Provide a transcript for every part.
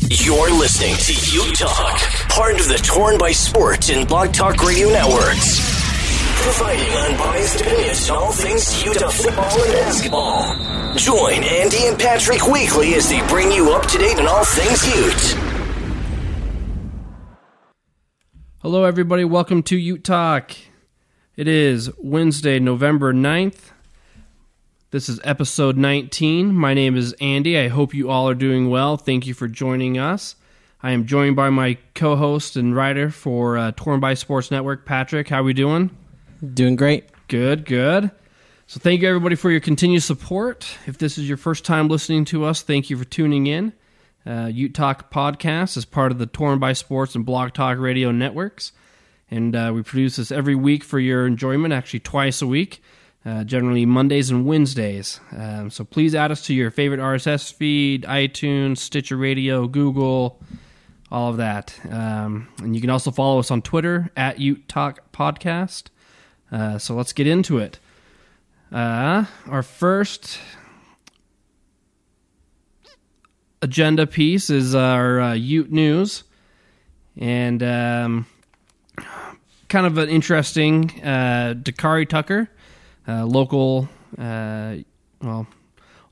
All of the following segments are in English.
You're listening to Ute Talk, part of the Torn by Sports and Blog Talk Radio Networks. Providing unbiased opinions on all things Utah football and basketball. Join Andy and Patrick weekly as they bring you up to date on all things Ute. Hello, everybody. Welcome to Ute Talk. It is Wednesday, November 9th. This is episode 19. My name is Andy. I hope you all are doing well. Thank you for joining us. I am joined by my co-host and writer for uh, Torn by Sports Network, Patrick. How are we doing? Doing great. Good, good. So thank you everybody for your continued support. If this is your first time listening to us, thank you for tuning in. Uh, Ute Talk podcast is part of the Torn by Sports and Blog Talk Radio networks, and uh, we produce this every week for your enjoyment. Actually, twice a week uh, generally Mondays and Wednesdays. Um, so please add us to your favorite RSS feed, iTunes, Stitcher Radio, Google, all of that. Um, and you can also follow us on Twitter at Ute Talk Podcast. Uh, so let's get into it. Uh, our first agenda piece is our uh, Ute news, and um, kind of an interesting uh, Dakarai Tucker uh, local, uh, well,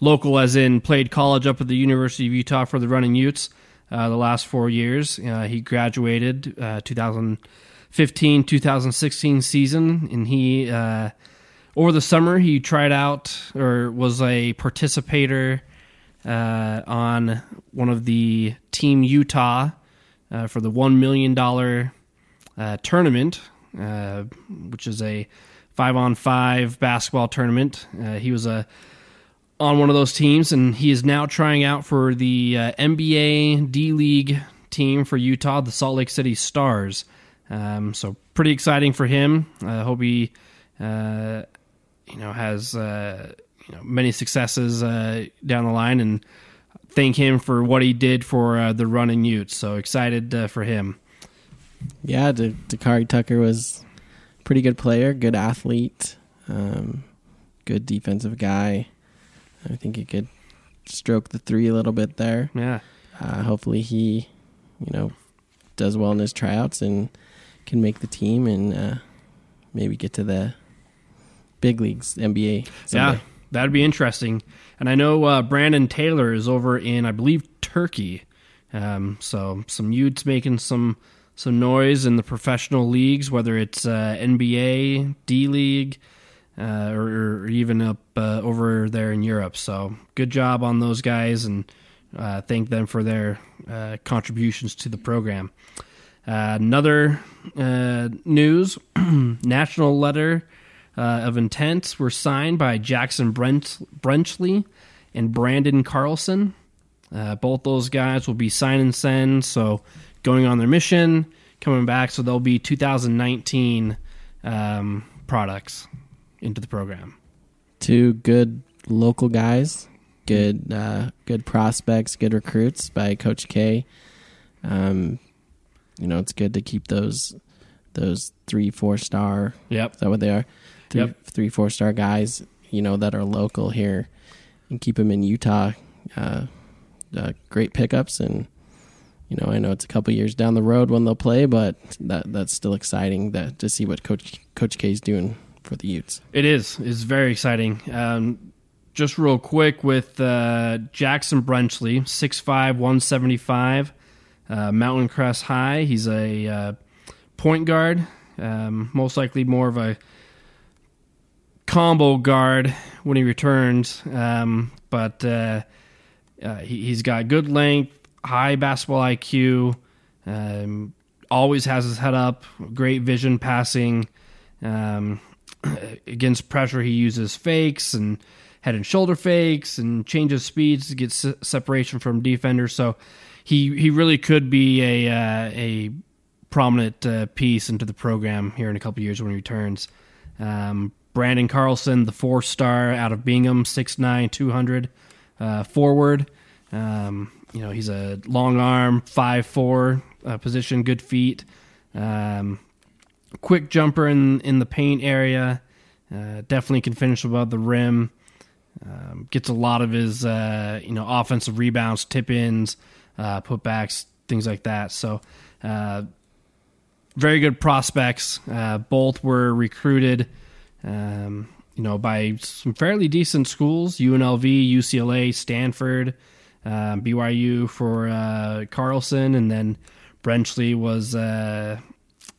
local as in played college up at the University of Utah for the Running Utes uh, the last four years. Uh, he graduated 2015 2016 season, and he over the summer he tried out or was a participator on one of the Team Utah for the one million dollar tournament, which is a five on five basketball tournament. Uh, he was a uh, on one of those teams, and he is now trying out for the uh, NBA D League team for Utah, the Salt Lake City Stars. Um, so pretty exciting for him. I hope he, uh, you know, has uh, you know many successes uh, down the line, and thank him for what he did for the running Utes. So excited for him. Yeah, Dakarai Tucker was pretty good player, good athlete, um, good defensive guy. I think he could stroke the three a little bit there. Yeah. Uh, hopefully he, you know, does well in his tryouts and can make the team and uh, maybe get to the big leagues, NBA. Someday. Yeah, that'd be interesting. And I know uh, Brandon Taylor is over in, I believe, Turkey. Um, so some Utes making some some noise in the professional leagues, whether it's uh, NBA, D League, uh, or, or, even up uh, over there in Europe. So good job on those guys, and uh, thank them for their uh, contributions to the program. Uh, another news: national letter of intent were signed by Jackson Brent- Brenchley and Branden Carlson. both those guys will be sign and send. So going on their mission, coming back. So there'll be 2019 um, products into the program. Two good local guys, good uh, good prospects, good recruits by Coach K. Um, you know, it's good to keep those those three four star. Yep, is that what they are? Three, yep. three four star guys. You know that are local here, and keep them in Utah. Uh, uh, great pickups and you know, I know it's a couple years down the road when they'll play, but that that's still exciting that to see what Coach Coach K is doing for the Utes. It is. It's very exciting. Um, just real quick with uh, Jackson Brenchley, 6'5", 175, uh, Mountain Crest High. He's a uh, point guard, um, most likely more of a combo guard when he returns, um, but uh, uh, he, has got good length, high basketball IQ, um, always has his head up, great vision passing. Um, against pressure, he uses fakes and head and shoulder fakes and changes speeds to get se- separation from defenders. So he he really could be a uh, a prominent uh, piece into the program here in a couple years when he returns. Um, Branden Carlson, the four star out of Bingham, 6'9", 200 uh, forward. Um, you know, he's a long arm, five four uh, position, good feet, um, quick jumper in in the paint area. Uh, definitely can finish above the rim. Um, gets a lot of his uh, you know offensive rebounds, tip ins, uh, putbacks, things like that. So uh, very good prospects. Uh, both were recruited, um, you know, by some fairly decent schools: UNLV, UCLA, Stanford, uh, BYU for uh, Carlson, and then Brenchley was uh,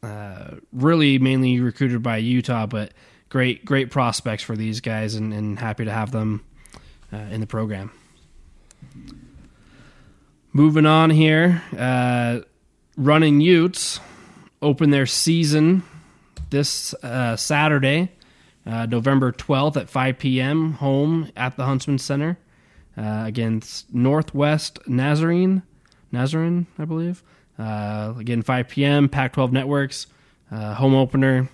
uh, really mainly recruited by Utah, but great, great prospects for these guys, and, and happy to have them uh, in the program. Moving on here, running Utes open their season this uh, Saturday, uh, November 12th at 5 p.m. home at the Huntsman Center uh, against Northwest Nazarene, Nazarene, I believe. Uh, again, 5 p.m. Pac-12 Networks uh, home opener.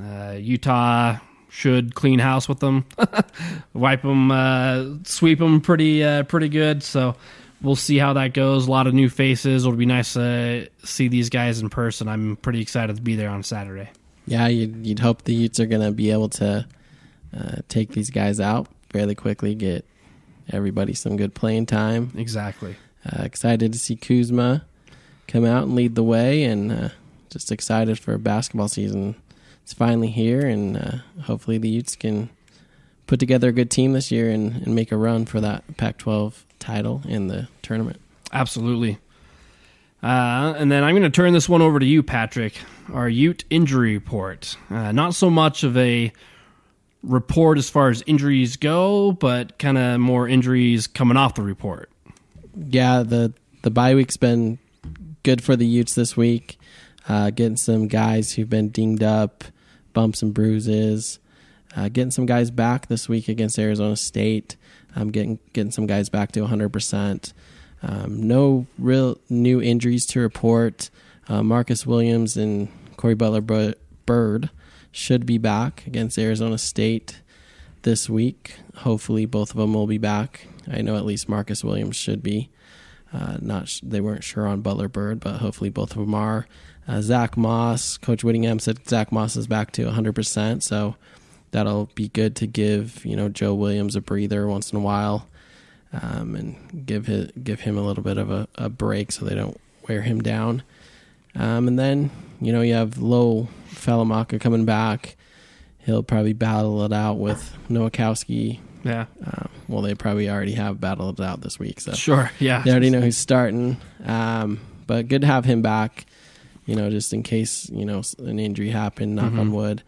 Uh, Utah should clean house with them, wipe them, sweep them pretty pretty good. So we'll see how that goes. A lot of new faces. It'll be nice to see these guys in person. I'm pretty excited to be there on Saturday. Yeah, you'd, you'd hope the Utes are going to be able to uh, take these guys out fairly quickly, get everybody some good playing time. Exactly. Uh, excited to see Kuzma come out and lead the way, and uh, just excited for basketball season. It's finally here, and uh, hopefully the Utes can put together a good team this year and, and make a run for that Pac 12 title in the tournament. Absolutely. Uh, and then I'm going to turn this one over to you, Patrick. Our Ute injury report. Uh, not so much of a report as far as injuries go, but kind of more injuries coming off the report. Yeah, the the bye week's been good for the Utes this week. Uh, getting some guys who've been dinged up, bumps and bruises. Uh, getting some guys back this week against Arizona State. Um, getting getting some guys back to 100. Um, percent No real new injuries to report. Uh, Marcus Williams and Cory Butler Bird should be back against Arizona State this week. Hopefully, both of them will be back. I know at least Marcus Williams should be. Uh, not sh- they weren't sure on Butler Bird, but hopefully both of them are. Uh, Zach Moss, Coach Whittingham said Zach Moss is back to 100%. So that'll be good to give you know Joe Williams a breather once in a while, um, and give his, give him a little bit of a, a break so they don't wear him down. Um, and then you know you have Lo Falemaka coming back. He'll probably battle it out with Nowakowski. Yeah. Uh, well, they probably already have battled it out this week. So sure. Yeah. They already know who's starting. Um, but good to have him back. You know, just in case you know an injury happened. Knock mm-hmm. on wood.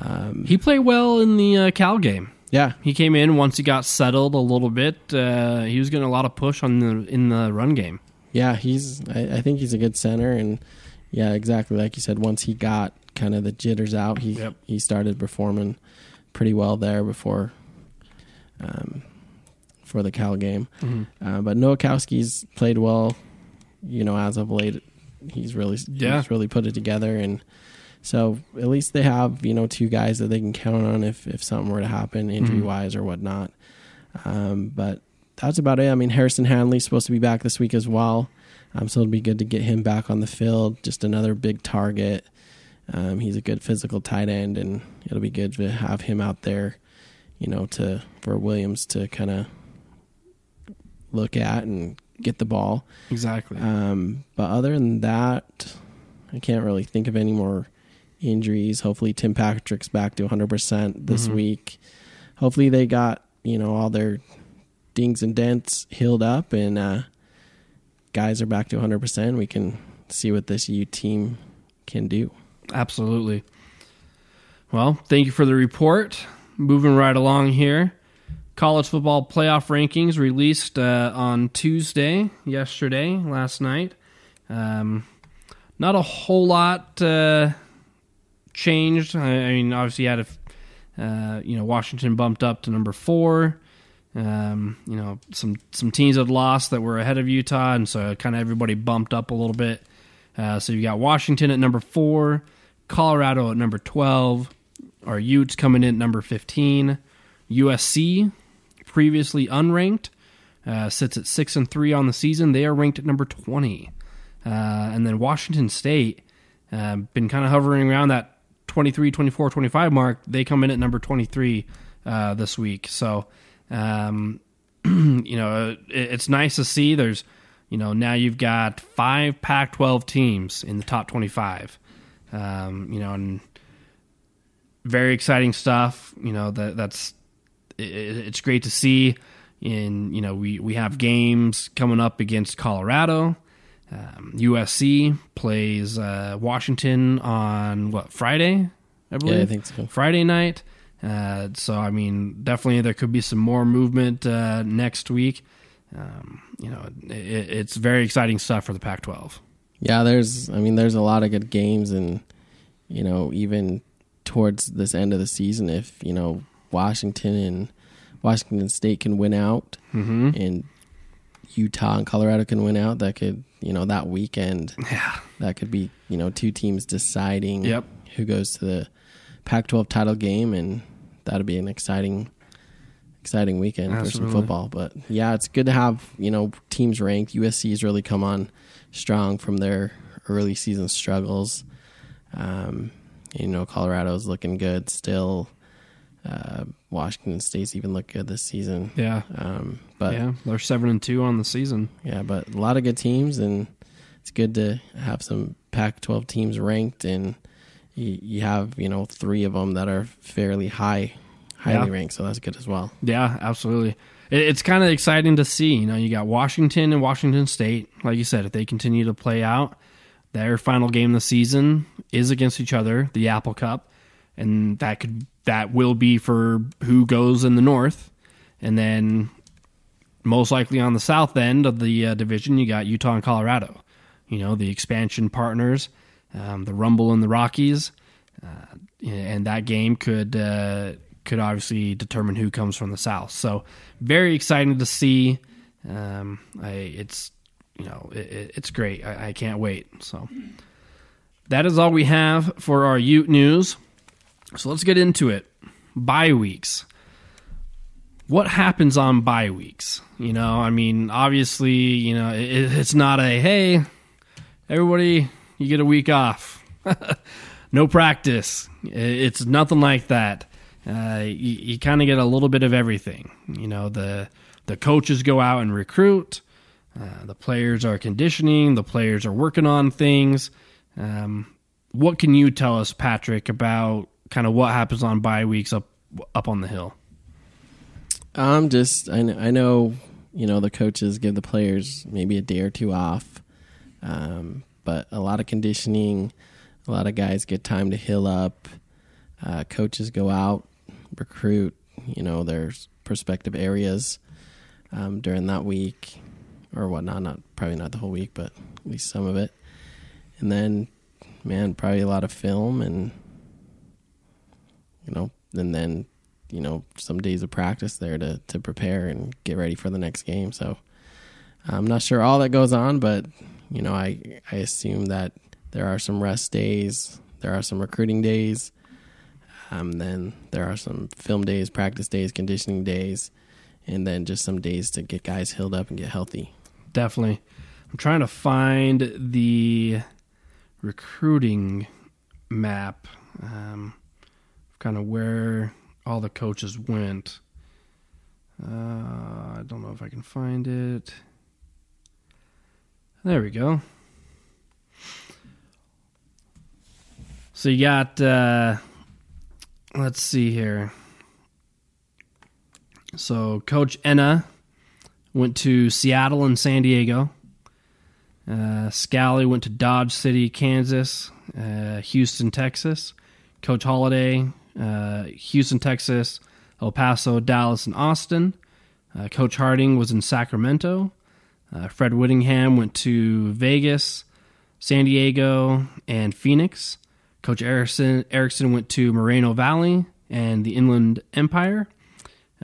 Um, he played well in the uh, Cal game. Yeah, he came in once he got settled a little bit. Uh, he was getting a lot of push on the in the run game. Yeah, he's. I, I, think he's a good center, and yeah, exactly like you said. Once he got kind of the jitters out, he yep. he started performing pretty well there before. Um, for the Cal game, mm-hmm. uh, but Nowakowski's played well. You know, as of late, he's really yeah. he's really put it together and so at least they have you know two guys that they can count on if if something were to happen injury wise mm-hmm. or whatnot. Um, but that's about it. I mean, Harrison Handley's supposed to be back this week as well. Um, so it'll be good to get him back on the field. Just another big target. Um, he's a good physical tight end, and it'll be good to have him out there. You know, to for Williams to kind of look at and get the ball. Exactly. Um, but other than that, I can't really think of any more injuries. Hopefully, Tim Patrick's back to 100% this mm-hmm. week. Hopefully, they got you know all their dings and dents healed up, and uh, guys are back to 100%. We can see what this U team can do. Absolutely. Well, thank you for the report. Moving right along here. College football playoff rankings released uh, on Tuesday, yesterday, last night. Um, not a whole lot uh, changed. I, I mean, obviously, you had a, uh, you know Washington bumped up to number four. Um, you know, some some teams had lost that were ahead of Utah, and so kind of everybody bumped up a little bit. Uh, so you got Washington at number four, Colorado at number twelve, our Utes coming in at number fifteen, USC, previously unranked, uh, sits at six and three on the season. They are ranked at number twenty, uh, and then Washington State, uh, been kind of hovering around that 23, 24, 25 mark. They come in at number twenty three uh, this week. So um, you know, it, it's nice to see. There's, you know, now you've got five Pac-12 teams in the top 25. Um, you know, and very exciting stuff. You know that that's it, it's great to see. In you know, we we have games coming up against Colorado. Um, USC plays uh, Washington on what Friday? I believe. Yeah, I think so. Friday night. Uh, so I mean, definitely there could be some more movement uh, next week. Um, you know, it, it's very exciting stuff for the Pac-12. Yeah, there's I mean there's a lot of good games and you know even towards this end of the season if you know Washington and Washington State can win out Mm-hmm. and Utah and Colorado can win out that could you know that weekend Yeah. that could be you know two teams deciding Yep. who goes to the Pac-12 title game and that'll be an exciting exciting weekend for some football but yeah it's good to have you know teams ranked USC has really come on strong from their early season struggles um you know Colorado's looking good still uh Washington State's even look good this season Yeah. um but yeah. They're seven and two on the season. yeah, but a lot of good teams, and it's good to have some Pac-12 teams ranked, and you, you have you know three of them that are fairly high, highly Yeah. ranked, so that's good as well. Yeah, absolutely. It, it's kind of exciting to see. You know, you got Washington and Washington State. Like you said, if they continue to play out, their final game of the season is against each other, the Apple Cup, and that could that will be for who goes in the North, and then most likely on the south end of the uh, division, you got Utah and Colorado. You know, the expansion partners, um, the Rumble in the Rockies, uh, and that game could uh, could obviously determine who comes from the south. So, very exciting to see. Um, I, it's you know it, it- it's great. I, I can't wait. So, that is all we have for our Ute news. So let's get into it. Bye weeks what happens on bye weeks? You know, I mean, obviously, you know, it, it's not a hey, everybody, you get a week off, no practice. It's nothing like that. Uh, you you kind of get a little bit of everything. You know, the the coaches go out and recruit. Uh, the players are conditioning. The players are working on things. Um, what can you tell us, Patrick, about kind of what happens on bye weeks up up on the hill? I'm just I know, I know you know the coaches give the players maybe a day or two off, um, but a lot of conditioning, a lot of guys get time to heal up. Uh, coaches go out, recruit, you know, their prospective areas um, during that week or whatnot. Not probably not the whole week, but at least some of it. And then, man, probably a lot of film and you know, and then you know some days of practice there to to prepare and get ready for the next game. So I'm not sure all that goes on, but you know I I assume that there are some rest days, there are some recruiting days, um, then there are some film days, practice days, conditioning days, and then just some days to get guys healed up and get healthy. Definitely. I'm trying to find the recruiting map, um, kind of where all the coaches went. Uh, I don't know if I can find it. There we go. So you got, uh, let's see here. So Coach Ena went to Seattle and San Diego. Uh, Scalley went to Dodge City, Kansas, uh, Houston, Texas. Coach Holliday, uh, Houston, Texas, El Paso, Dallas, and Austin. Uh, Coach Harding was in Sacramento. Uh, Fred Whittingham went to Vegas, San Diego, and Phoenix. Coach Erickson, Erickson went to Moreno Valley and the Inland Empire.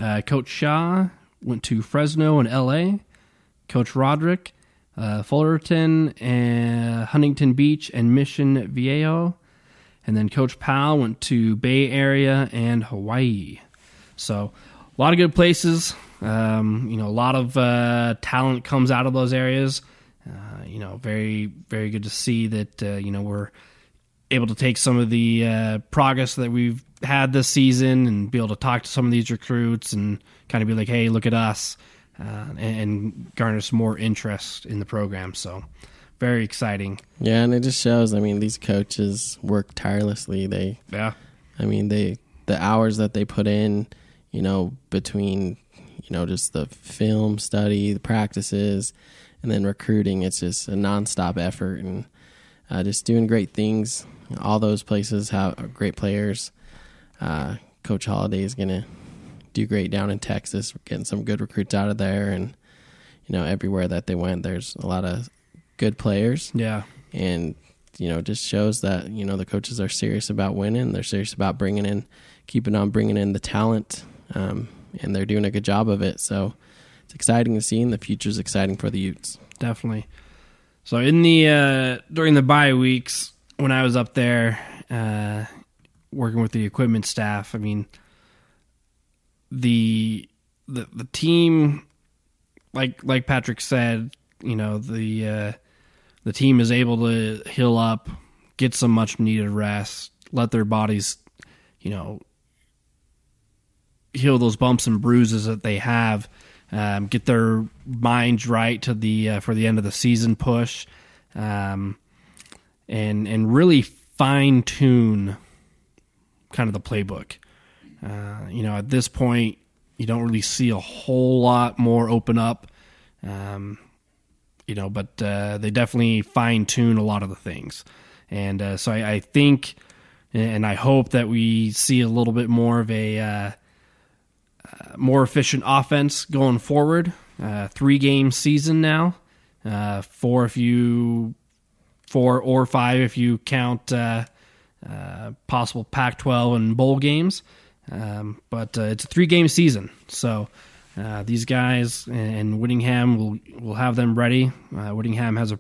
Uh, Coach Shaw went to Fresno and L.A. Coach Roderick, uh, Fullerton, and Huntington Beach, and Mission Viejo. And then Coach Powell went to Bay Area and Hawaii. So a lot of good places. Um, you know, a lot of uh, talent comes out of those areas. Uh, you know, very very good to see that uh, you know we're able to take some of the uh, progress that we've had this season and be able to talk to some of these recruits and kind of be like, hey, look at us, uh, and, and garner some more interest in the program. So very exciting. Yeah, and it just shows. I mean, these coaches work tirelessly. They, Yeah. I mean, they the hours that they put in, you know, between you know just the film study, the practices, and then recruiting. It's just a nonstop effort and uh, just doing great things. All those places have great players. Uh, Coach Holliday is gonna do great down in Texas, getting some good recruits out of there, and you know everywhere that they went, there's a lot of good players Yeah. and you know just shows that you know the coaches are serious about winning they're serious about bringing in keeping on bringing in the talent um, and they're doing a good job of it so it's exciting to see and the future's exciting for the utes definitely. So in the uh, during the bye weeks when I was up there uh, working with the equipment staff, I mean the the the team, like like Patrick said, you know the uh, the team is able to heal up, get some much needed rest, let their bodies, you know, heal those bumps and bruises that they have, um, get their minds right to the uh, for the end of the season push, um, and and really fine tune kind of the playbook. Uh, you know, at this point, you don't really see a whole lot more open up. Um, you know, but uh, they definitely fine tune a lot of the things, and uh, so I, I think, and I hope that we see a little bit more of a uh, more efficient offense going forward. Uh, three game season now, uh, four if you four or five if you count uh, uh, possible Pac-12 and bowl games. Um, but uh, it's a three game season, so uh, these guys and Whittingham will will have them ready. Uh, Whittingham has a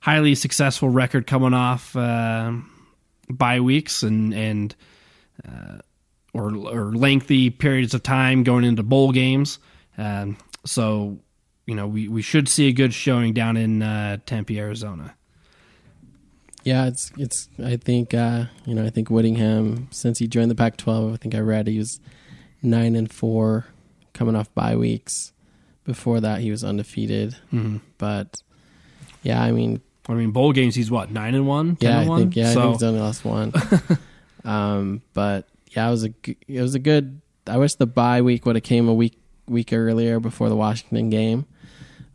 highly successful record coming off uh, bye weeks and and uh, or or lengthy periods of time going into bowl games. Um, so you know we, we should see a good showing down in uh, Tempe, Arizona. yeah it's it's i think uh you know i think whittingham since he joined the pac 12 i think i read he was nine and four coming off bye weeks before that he was undefeated Mm-hmm. but yeah i mean I mean, bowl games. He's what nine and one. 10 Yeah, and I think yeah, I think he's only lost one. um, but yeah, it was a it was a good. I wish the bye week would have came a week week earlier before the Washington game,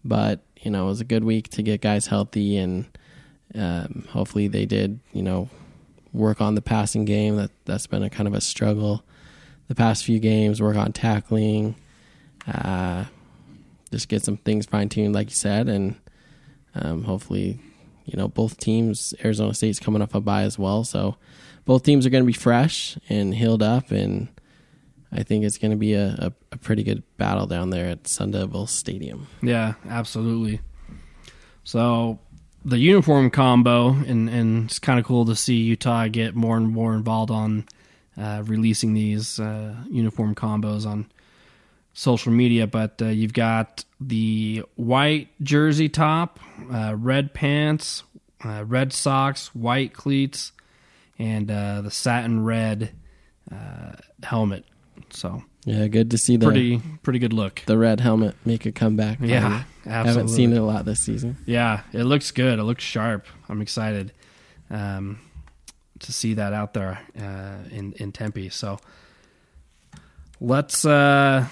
but you know it was a good week to get guys healthy and um, hopefully they did you know work on the passing game that that's been a kind of a struggle the past few games. Work on tackling, uh, just get some things fine tuned, like you said, and um, hopefully you know, both teams, Arizona State's coming off a bye as well. So both teams are going to be fresh and healed up. And I think it's going to be a, a, a pretty good battle down there at Sun Devil Stadium. Yeah, absolutely. So the uniform combo, and and it's kind of cool to see Utah get more and more involved on uh, releasing these uh, uniform combos on social media. But uh, you've got the white jersey top, uh, red pants, uh, red socks, white cleats, and uh, the satin red uh, helmet. So Yeah, good to see the pretty pretty good look. the red helmet make a comeback. Yeah, finally. absolutely. Haven't seen it a lot this season. Yeah, it looks good. It looks sharp. I'm excited um, to see that out there uh, in in Tempe. So let's uh,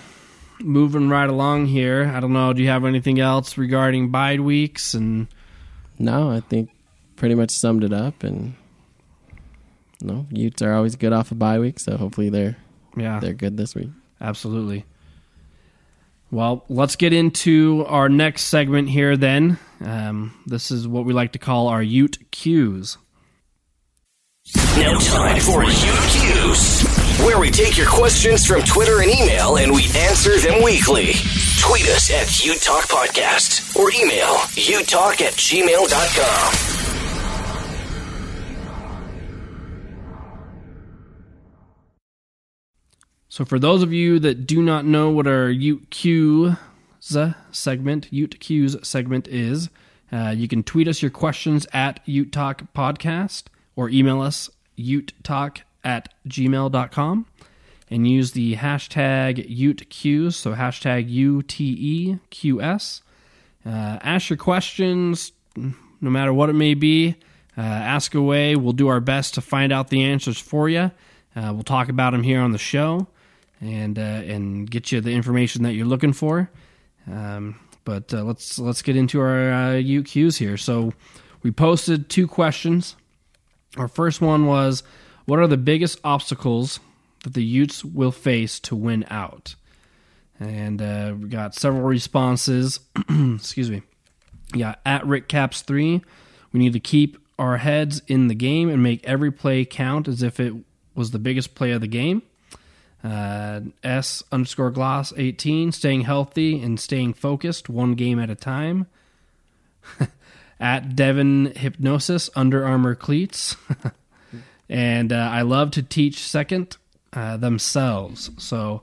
moving right along here. I don't know. Do you have anything else regarding bye weeks and No, I think pretty much summed it up. And no, Utes are always good off a bye week, so hopefully they're yeah, they're good this week. absolutely. Well, let's get into our next segment here. Then um, this is what we like to call our Ute cues. Now time for UQs where we take your questions from Twitter and email and we answer them weekly. Tweet us at Ute Talk Podcast or email utalk at gmail.com. So, for those of you that do not know what our Ute segment, Ute segment is, uh, you can tweet us your questions at Ute Talk Podcast or email us utetalk at gmail.com and use the hashtag UteQs, so hashtag UTEQS. Uh, ask your questions, no matter what it may be. Uh, ask away. We'll do our best to find out the answers for you. Uh, we'll talk about them here on the show and uh, and get you the information that you're looking for. Um, but uh, let's let's get into our uh, UQs here. So we posted two questions. Our first one was, "What are the biggest obstacles that the Utes will face to win out?" And uh, we got several responses. Excuse me. Yeah, at Rick Caps three, we need to keep our heads in the game and make every play count as if it was the biggest play of the game. Uh, S underscore gloss 18, staying healthy and staying focused one game at a time. at Devon Hypnosis, Under Armour Cleats. and uh, I love to teach second uh, themselves. So,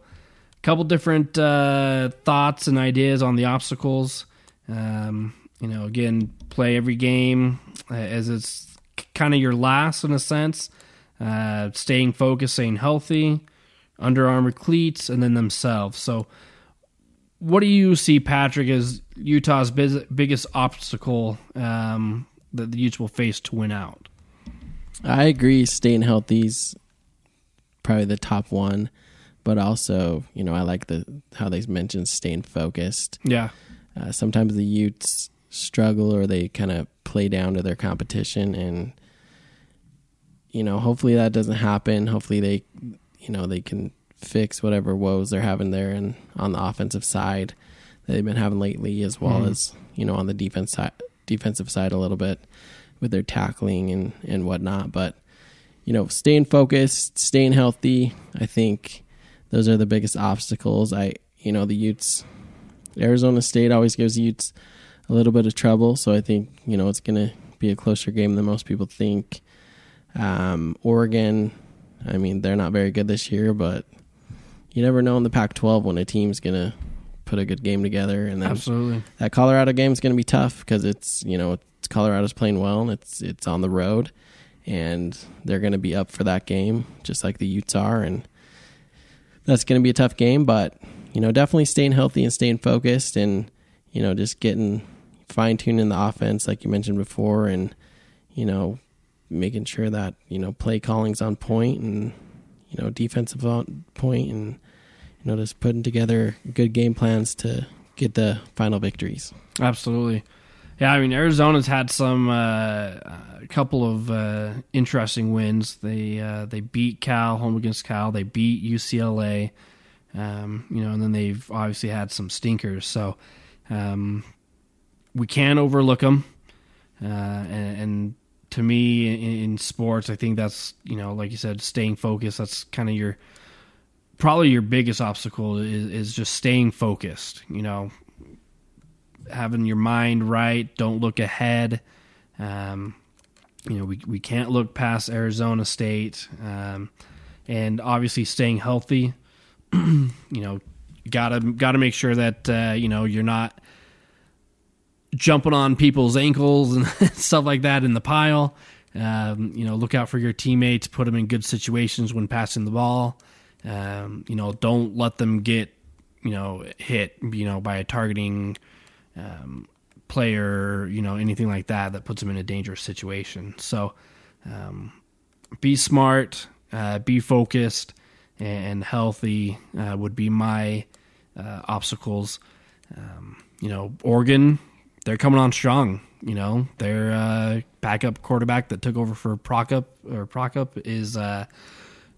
a couple different uh, thoughts and ideas on the obstacles. Um, you know, again, play every game uh, as it's kind of your last in a sense. Uh, staying focused, staying healthy under Armour cleats, and then themselves. So, what do you see, Patrick, as Utah's biz- biggest obstacle um, that the Utes will face to win out? I agree. Staying healthy is probably the top one, but also, you know, I like the how they mentioned staying focused. Yeah. Uh, sometimes the Utes struggle or they kind of play down to their competition, and you know, hopefully that doesn't happen. Hopefully they you know they can fix whatever woes they're having there and on the offensive side that they've been having lately, as well mm. as you know on the defense side, defensive side a little bit with their tackling and and whatnot. But you know, staying focused, staying healthy, I think those are the biggest obstacles. I you know the Utes, Arizona State always gives Utes a little bit of trouble, so I think you know it's going to be a closer game than most people think. Um, Oregon, I mean, they're not very good this year, but you never know in the Pac-12 when a team's gonna put a good game together, and then absolutely that Colorado game is gonna be tough because it's you know it's Colorado's playing well and it's it's on the road, and they're gonna be up for that game just like the Utes are, and that's gonna be a tough game. But you know, definitely staying healthy and staying focused, and you know, just getting fine tuning in the offense like you mentioned before, and you know, making sure that you know play calling's on point and you know defensive on point and you know just putting together good game plans to get the final victories. Absolutely. Yeah, I mean Arizona's had some uh, a couple of uh, interesting wins. They uh, they beat Cal home against Cal. They beat UCLA. Um, you know, and then they've obviously had some stinkers. So um, we can't overlook them. Uh, and, and, to me in, in, sports, I think that's you know, like you said, staying focused. That's kind of your probably your biggest obstacle is, is just staying focused. You know, having your mind right. Don't look ahead. Um, you know, we we can't look past Arizona State, um, and obviously staying healthy. you know, gotta gotta make sure that uh, you know you're not jumping on people's ankles and stuff like that in the pile. Um, you know, look out for your teammates, put them in good situations when passing the ball. Um, you know, don't let them get, you know, hit, you know, by a targeting um, player, you know, anything like that that puts them in a dangerous situation. So um, be smart, uh, be focused, and healthy uh, would be my uh, obstacles. Um, you know, Oregon they're coming on strong. You know, their uh, backup quarterback that took over for Prokop or Prokop is uh,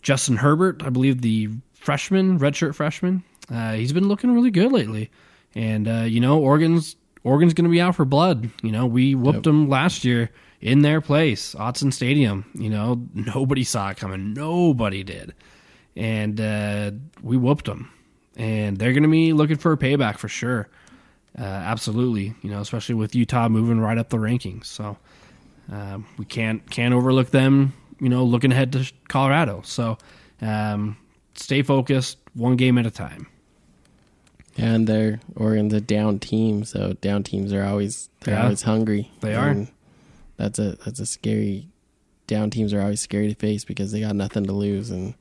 Justin Herbert, I believe the freshman, redshirt freshman. Uh, he's been looking really good lately, and uh, you know, Oregon's Oregon's going to be out for blood. You know, we whooped yep. them last year in their place, Autzen Stadium. You know, nobody saw it coming. Nobody did. and uh, we whooped them. And they're going to be looking for a payback for sure. Uh, absolutely, you know, especially with Utah moving right up the rankings. So um, we can't can't overlook them. You know, looking ahead to Colorado. So um, stay focused, one game at a time. And they're Oregon's a down team, so down teams are always they're Yeah. always hungry. They are. That's a that's a scary. Down teams are always scary to face because they got nothing to lose, and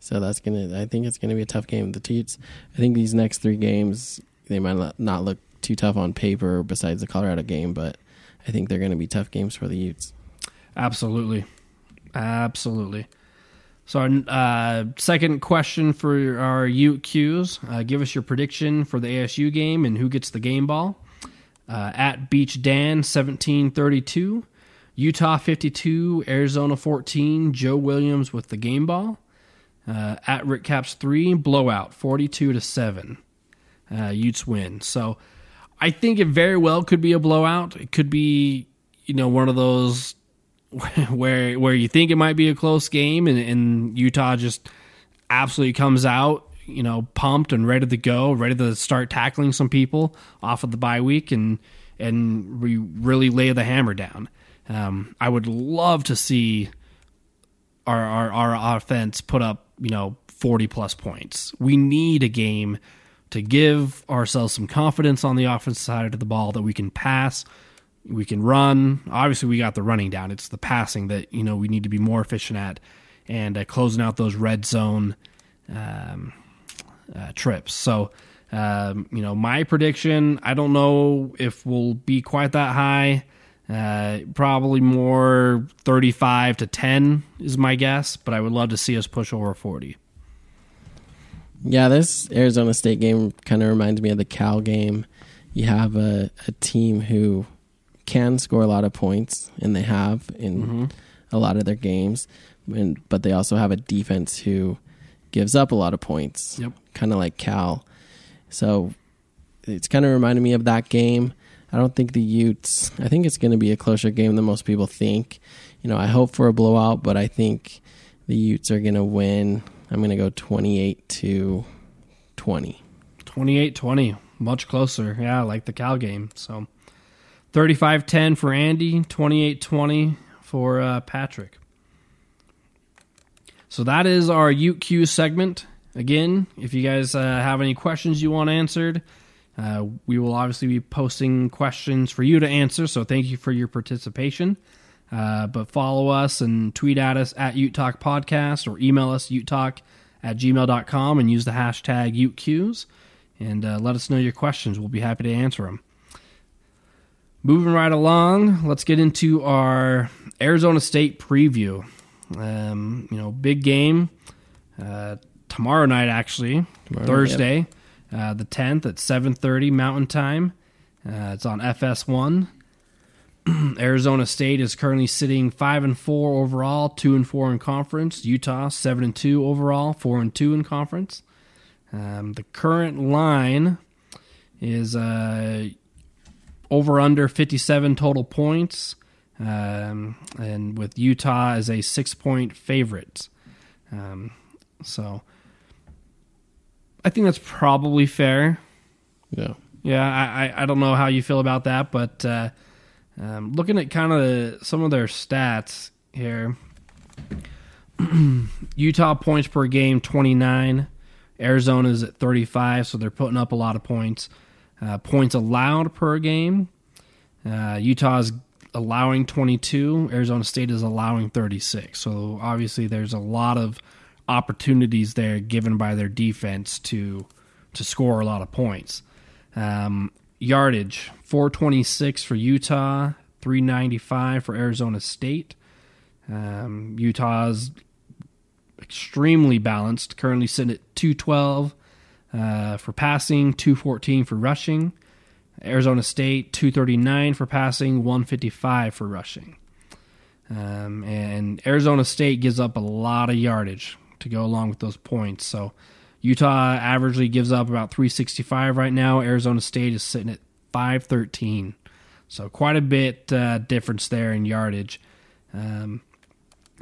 so that's gonna. I think it's gonna be a tough game. With the Teats. I think these next three games they might not- look too tough on paper, besides the Colorado game, but I think they're gonna be tough games for the Utes. Absolutely. Absolutely. So, our uh, second question for our Ute Qs uh, give us your prediction for the ASU game and who gets the game ball. Uh, at Beach Dan, 1732. Utah 52, Arizona 14. Joe Williams with the game ball. Uh, at Rick Caps 3, blowout 42 to 7. Uh, Utes win. So, I think it very well could be a blowout. It could be, you know, one of those where where you think it might be a close game and, and Utah just absolutely comes out, you know, pumped and ready to go, ready to start tackling some people off of the bye week and and we really lay the hammer down. Um, I would love to see our, our our offense put up, you know, 40 plus points. We need a game to give ourselves some confidence on the offensive side of the ball that we can pass, we can run. Obviously, we got the running down. It's the passing that you know we need to be more efficient at, and uh, closing out those red zone um, uh, trips. So, um, you know, my prediction. I don't know if we'll be quite that high. Uh, probably more thirty-five to ten is my guess, but I would love to see us push over forty. Yeah, this Arizona State game kind of reminds me of the Cal game. You have a, a team who can score a lot of points, and they have in mm-hmm. a lot of their games, and, but they also have a defense who gives up a lot of points, Yep. kind of like Cal. So it's kind of reminded me of that game. I don't think the Utes. I think it's going to be a closer game than most people think. You know, I hope for a blowout, but I think the Utes are going to win. I'm going to go 28 to 20. 28-20, much closer. Yeah, like the Cal game. So 35-10 for Andy, 28-20 for uh, Patrick. So that is our UQ segment. Again, if you guys uh, have any questions you want answered, uh, we will obviously be posting questions for you to answer. So thank you for your participation. Uh, but follow us and tweet at us at Ute Talk Podcast or email us utetalk at gmail.com and use the hashtag UteQs and uh, let us know your questions. We'll be happy to answer them. Moving right along, let's get into our Arizona State preview. Um, you know, big game uh, tomorrow night, actually, Tomorrow Thursday, uh, the tenth at seven thirty Mountain Time. Uh, it's on FS1. Arizona State is currently sitting five and four overall, two and four in conference. Utah seven and two overall, four and two in conference. Um, the current line is uh, over under 57 total points, um, and with Utah as a six point favorite. Um, so I think that's probably fair. Yeah. Yeah, I, I, I don't know how you feel about that, but uh, um, looking at kind of some of their stats here Utah points per game 29, Arizona's at 35, so they're putting up a lot of points. Uh, points allowed per game, uh, Utah's allowing 22, Arizona State is allowing 36. So obviously, there's a lot of opportunities there given by their defense to to score a lot of points. Um, yardage 426 for Utah, 395 for Arizona State. Um, Utah's extremely balanced, currently sitting at 212 uh, for passing, 214 for rushing. Arizona State 239 for passing, 155 for rushing. Um, and Arizona State gives up a lot of yardage to go along with those points. So Utah averagely gives up about 365 right now. Arizona State is sitting at 513. So quite a bit uh, difference there in yardage. Um,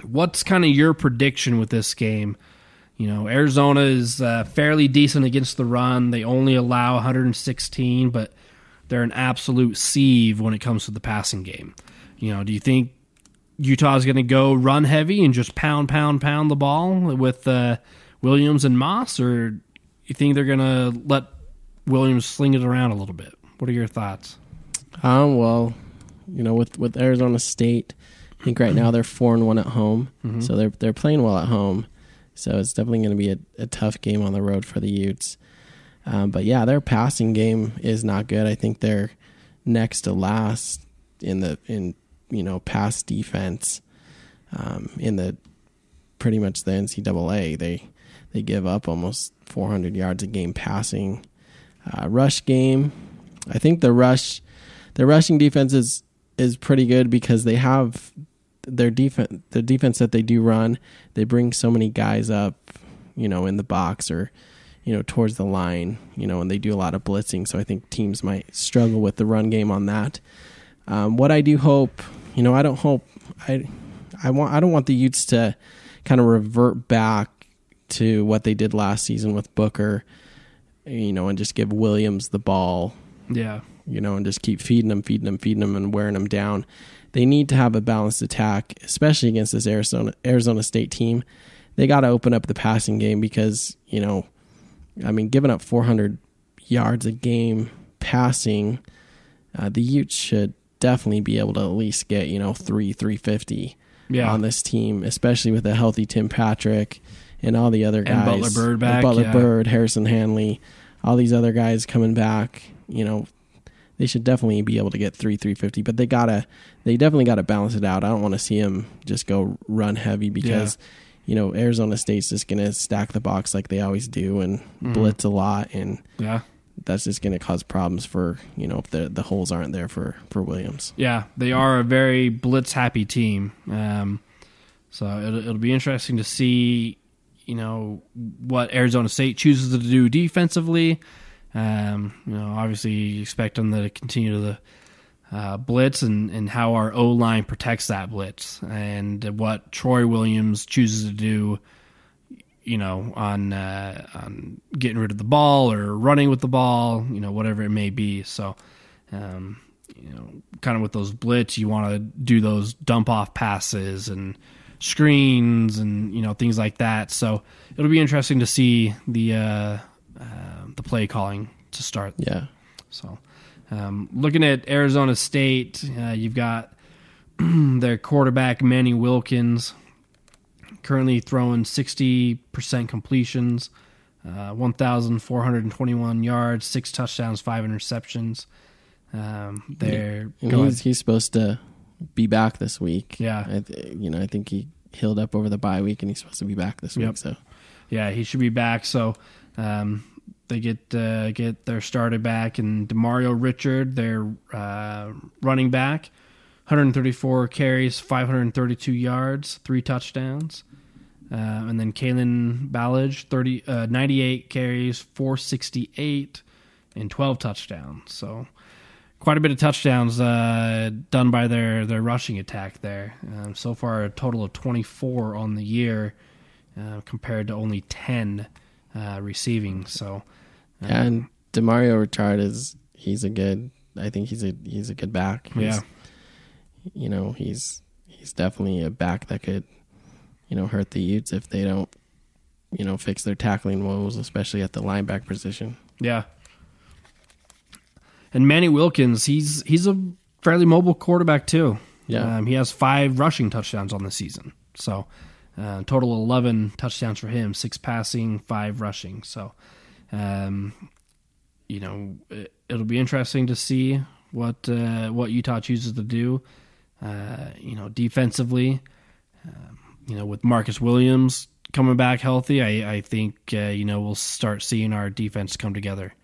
what's kind of your prediction with this game? You know, Arizona is uh, fairly decent against the run. They only allow 116, but they're an absolute sieve when it comes to the passing game. You know, do you think Utah is going to go run heavy and just pound, pound, pound the ball with uh, Williams and Moss, or you think they're going to let Williams sling it around a little bit? What are your thoughts? Um, well, you know, with with Arizona State, I think right now they're four and one at home, so they're they're playing well at home. So it's definitely going to be a, a tough game on the road for the Utes. Um, but yeah, their passing game is not good. I think they're next to last in the in you know pass defense um, in the pretty much the NCAA. They they give up almost 400 yards a game passing. Uh, rush game, I think the rush, the rushing defense is is pretty good because they have their defense, the defense that they do run. They bring so many guys up, you know, in the box or you know towards the line, you know, and they do a lot of blitzing. So I think teams might struggle with the run game on that. Um, what I do hope, you know, I don't hope I, I want I don't want the Utes to kind of revert back to what they did last season with Booker, you know, and just give Williams the ball, Yeah. you know, and just keep feeding them, feeding them, feeding them, and wearing them down. They need to have a balanced attack, especially against this Arizona Arizona State team. They got to open up the passing game because you know, I mean, giving up 400 yards a game passing, uh, the Utes should definitely be able to at least get you know three 350 Yeah. on this team, especially with a healthy Tim Patrick and all the other guys. Butler-Byrd back, Butler yeah. Byrd, Harrison Handley, all these other guys coming back. You know, they should definitely be able to get three 350, but they gotta, they definitely gotta balance it out. I don't want to see them just go run heavy because, you know, Arizona State's just gonna stack the box like they always do and Mm-hmm. blitz a lot, and Yeah. that's just gonna cause problems for you know if the the holes aren't there for for Williams. Yeah, they are a very blitz happy team. Um, so it'll, it'll be interesting to see, you know, what Arizona State chooses to do defensively. Um, you know, obviously you expect them to continue to the uh, blitz and, and how our O line protects that blitz and what Troy Williams chooses to do. You know, on uh, on getting rid of the ball or running with the ball, you know, whatever it may be. So, um, you know, kind of with those blitz, you want to do those dump off passes and screens and you know things like that. So it'll be interesting to see the uh, uh, the play calling to start. Yeah, So um, looking at Arizona State, uh, you've got their quarterback Manny Wilkins currently throwing sixty percent completions. Uh, 1,421 yards, six touchdowns, five interceptions. Um, they're he's he's supposed to be back this week. Yeah. I th- you know, I think he healed up over the bye week, and he's supposed to be back this Yep. week. So Yeah, he should be back. So um, they get uh, get their started back, and Demario Richard, their uh, running back, 134 carries, 532 yards, three touchdowns. Uh, and then Kalen Ballage, 30, uh, 98 carries, 468, and 12 touchdowns. So quite a bit of touchdowns uh, done by their, their rushing attack there. Um, so far, a total of 24 on the year uh, compared to only 10 uh, receiving. So, and Demario Richard is he's a good. I think he's a he's a good back. He's- yeah. you know he's he's definitely a back that could you know hurt the Utes if they don't you know fix their tackling woes, especially at the linebacker position. Yeah. And Manny Wilkins, he's he's a fairly mobile quarterback too. Yeah. Um, he has five rushing touchdowns on the season. So, uh, total eleven touchdowns for him, six passing, five rushing. So, um, you know, it, it'll be interesting to see what uh, what Utah chooses to do. Uh, you know, defensively, um, you know, with Marcus Williams coming back healthy, I, I think uh, you know we'll start seeing our defense come together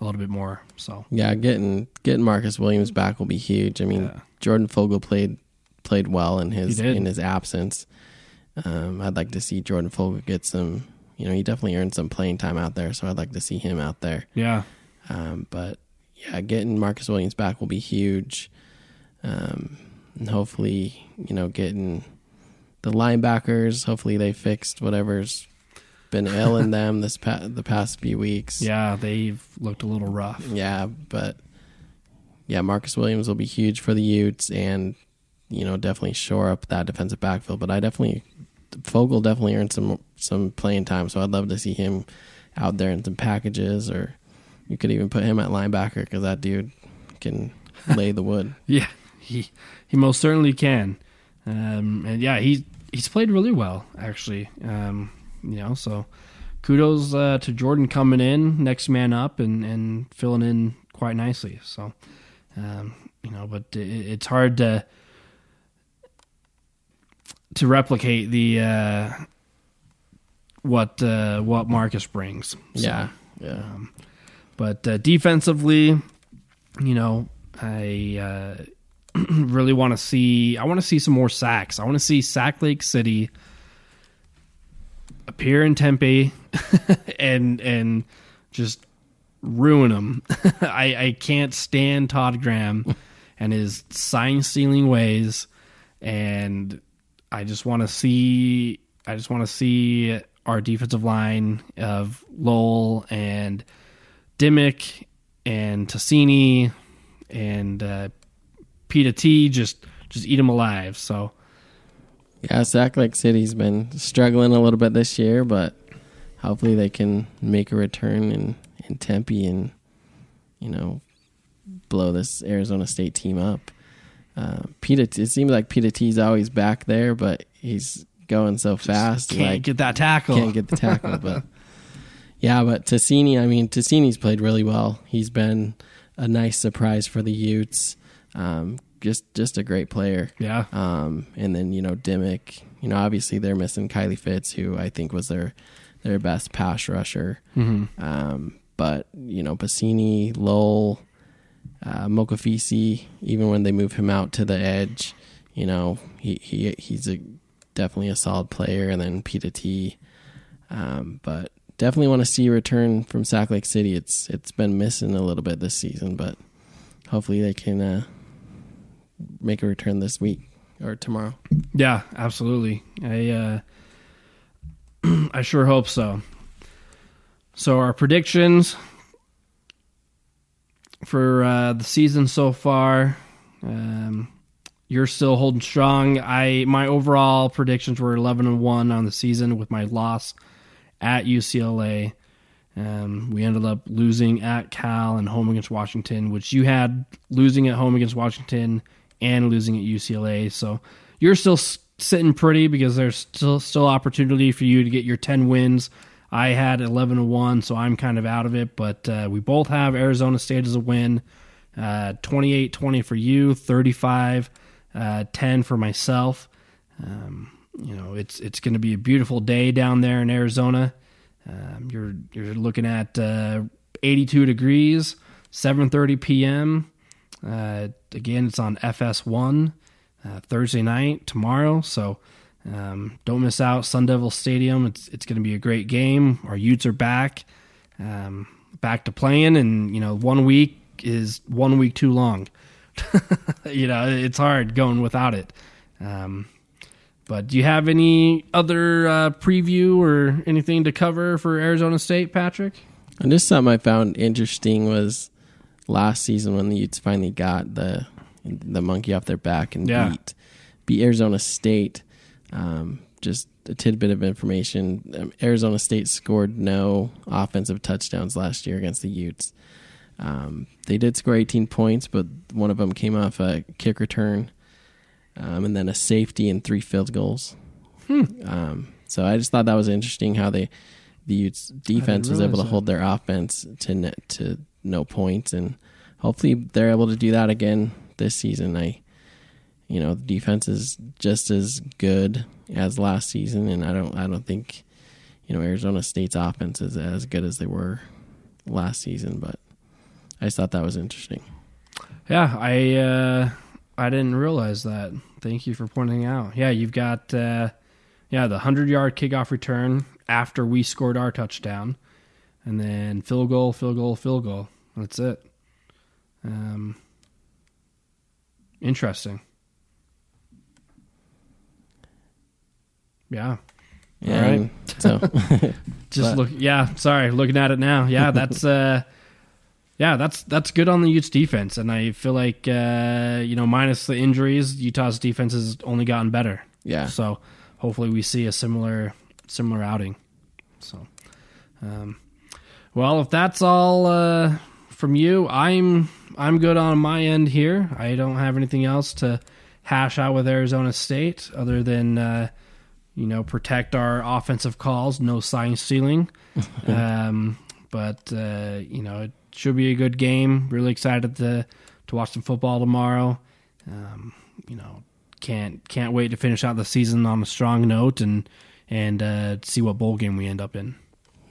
a little bit more. So Yeah, getting getting Marcus Williams back will be huge. I mean, Yeah. Jordan Fogal played played well in his in his absence. Um, I'd like to see Jordan Fogal get some. You know, he definitely earned some playing time out there, so I'd like to see him out there. yeah, Um, but yeah, getting Marcus Williams back will be huge. Um, and hopefully, you know, getting the linebackers. Hopefully, they fixed whatever's been ill in them this pa- the past few weeks. Yeah, they've looked a little rough. Yeah, but yeah, Marcus Williams will be huge for the Utes, and you know definitely shore up that defensive backfield. But I definitely Fogal definitely earned some some playing time, so I'd love to see him out there in some packages, or you could even put him at linebacker because that dude can lay the wood. Yeah, he he most certainly can, um, and yeah, he he's played really well actually. Um, you know, so kudos uh, to Jordan coming in, next man up, and and filling in quite nicely. So, um, you know, but it, it's hard to to replicate the uh, what uh, what Marcus brings. So, yeah, yeah. um, but uh, defensively, you know, I uh, really want to see. I want to see some more sacks. I want to see Sack Lake City appear in Tempe and and just ruin them. I I can't stand Todd Graham and his sign stealing ways, and I just want to see. I just want to see our defensive line of Lowell and Dimick and Tasini and uh, Pita T just just eat them alive. So Yeah, Sack Lake City's been struggling a little bit this year, but hopefully they can make a return in, in Tempe and, you know, blow this Arizona State team up. Uh, Pita, it seems like Pita T's always back there, but he's going so fast. can't like, get that tackle. can't get the tackle. but yeah, but Tasini, I mean, Tasini's played really well. He's been a nice surprise for the Utes. Um, just just a great player. yeah, Um, and then you know Dimick. You know, obviously they're missing Kylie Fitts, who I think was their their best pass rusher. Mm-hmm. Um, but you know, Bassini, Lowell, uh, Mokofisi, even when they move him out to the edge, you know, he, he he's a definitely a solid player. And then Pita T. Um, but definitely want to see a return from Sack Lake City. It's it's been missing a little bit this season, but hopefully they can uh, make a return this week or tomorrow. yeah, absolutely. I uh, I sure hope so. So our predictions for uh, the season so far. Um, you're still holding strong. I my overall predictions were 11 and one on the season with my loss at UCLA. Um, we ended up losing at Cal and home against Washington, which you had losing at home against Washington and losing at UCLA. So you're still sitting pretty because there's still still opportunity for you to get your 10 wins. I had 11 and 1, so I'm kind of out of it, but uh, we both have Arizona State as a win. Uh, 28 20 for you, 35 uh, 10 for myself. Um, you know, it's it's going to be a beautiful day down there in Arizona. Um, you're you're looking at uh, 82 degrees, 7:30 p.m. Again, it's on FS1 uh, Thursday night tomorrow. So um, don't miss out. Sun Devil Stadium. It's it's going to be a great game. Our Utes are back, um, back to playing, and you know one week is one week too long. you know it's hard going without it. Um, but do you have any other uh, preview or anything to cover for Arizona State, Patrick? And just something I found interesting was last season when the Utes finally got the the monkey off their back and Yeah. beat beat Arizona State. Um, just a tidbit of information: um, Arizona State scored no offensive touchdowns last year against the Utes. Um, they did score 18 points, but one of them came off a kick return, um, and then a safety and three field goals. Um, so I just thought that was interesting how they the Utes defense was able to that. hold their offense to to no points, and hopefully they're able to do that again this season. I, you know, the defense is just as good as last season, and I don't I don't think you know Arizona State's offense is as good as they were last season, but I just thought that was interesting. Yeah, I uh, I didn't realize that. Thank you for pointing out. Yeah, you've got uh, yeah the hundred yard kickoff return after we scored our touchdown, and then field goal, field goal, field goal. That's it. Um, interesting. Yeah. And right. So Just But- look, yeah. Sorry, looking at it now. Yeah, that's uh, yeah, that's that's good on the Utes defense, and I feel like uh, you know, minus the injuries, Utah's defense has only gotten better. yeah, So hopefully we see a similar similar outing. So, um, well, if that's all uh, from you, I'm I'm good on my end here. I don't have anything else to hash out with Arizona State other than uh, you know protect our offensive calls, no sign stealing. um, but uh, you know it should be a good game. Really excited to to watch some football tomorrow. Um, you know can't can't wait to finish out the season on a strong note and and uh, see what bowl game we end up in.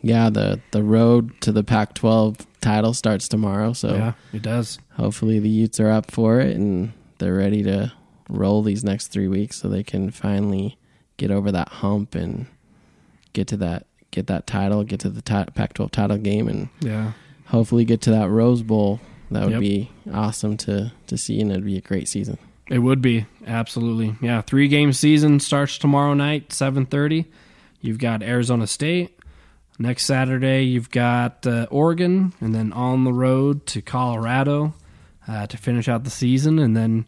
yeah. The the road to the Pac-12 title starts tomorrow, so Yeah, it does. hopefully the Utes are up for it and they're ready to roll these next three weeks so they can finally get over that hump and get to that get that title, get to the ti- Pac-12 title game, and Yeah, hopefully get to that Rose Bowl. That would Yep. be awesome to to see, and it'd be a great season. it would be absolutely. Yeah, three game season starts tomorrow night, seven thirty. You've got Arizona State. Next Saturday, you've got uh, Oregon, and then on the road to Colorado uh, to finish out the season. And then,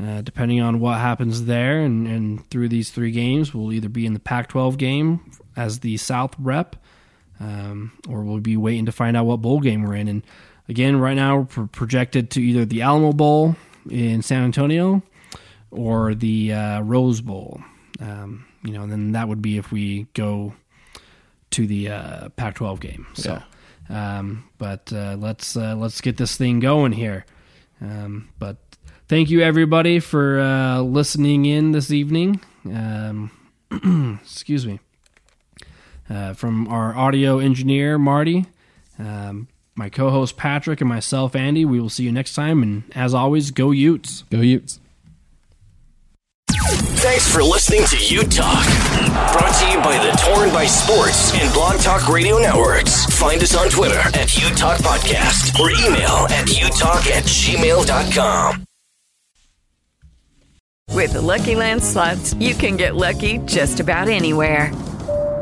uh, depending on what happens there and, and through these three games, we'll either be in the Pac 12 game as the South rep, um, or we'll be waiting to find out what bowl game we're in. And again, right now, we're pro- projected to either the Alamo Bowl in San Antonio or the uh, Rose Bowl. Um, you know, and then that would be if we go to the uh, Pac-12 game. So, um, but uh, let's uh, let's get this thing going here. Um, but thank you everybody for uh, listening in this evening. Um, excuse me. Uh, from our audio engineer Marty, um, my co-host Patrick, and myself Andy. We will see you next time. And as always, go Utes. Go Utes! Thanks for listening to Ute Talk. Brought to you by the Torn by Sports and Blog Talk Radio Networks. Find us on Twitter at Ute Talk Podcast or email at utalk at gmail.com. With the Lucky Land slots, you can get lucky just about anywhere.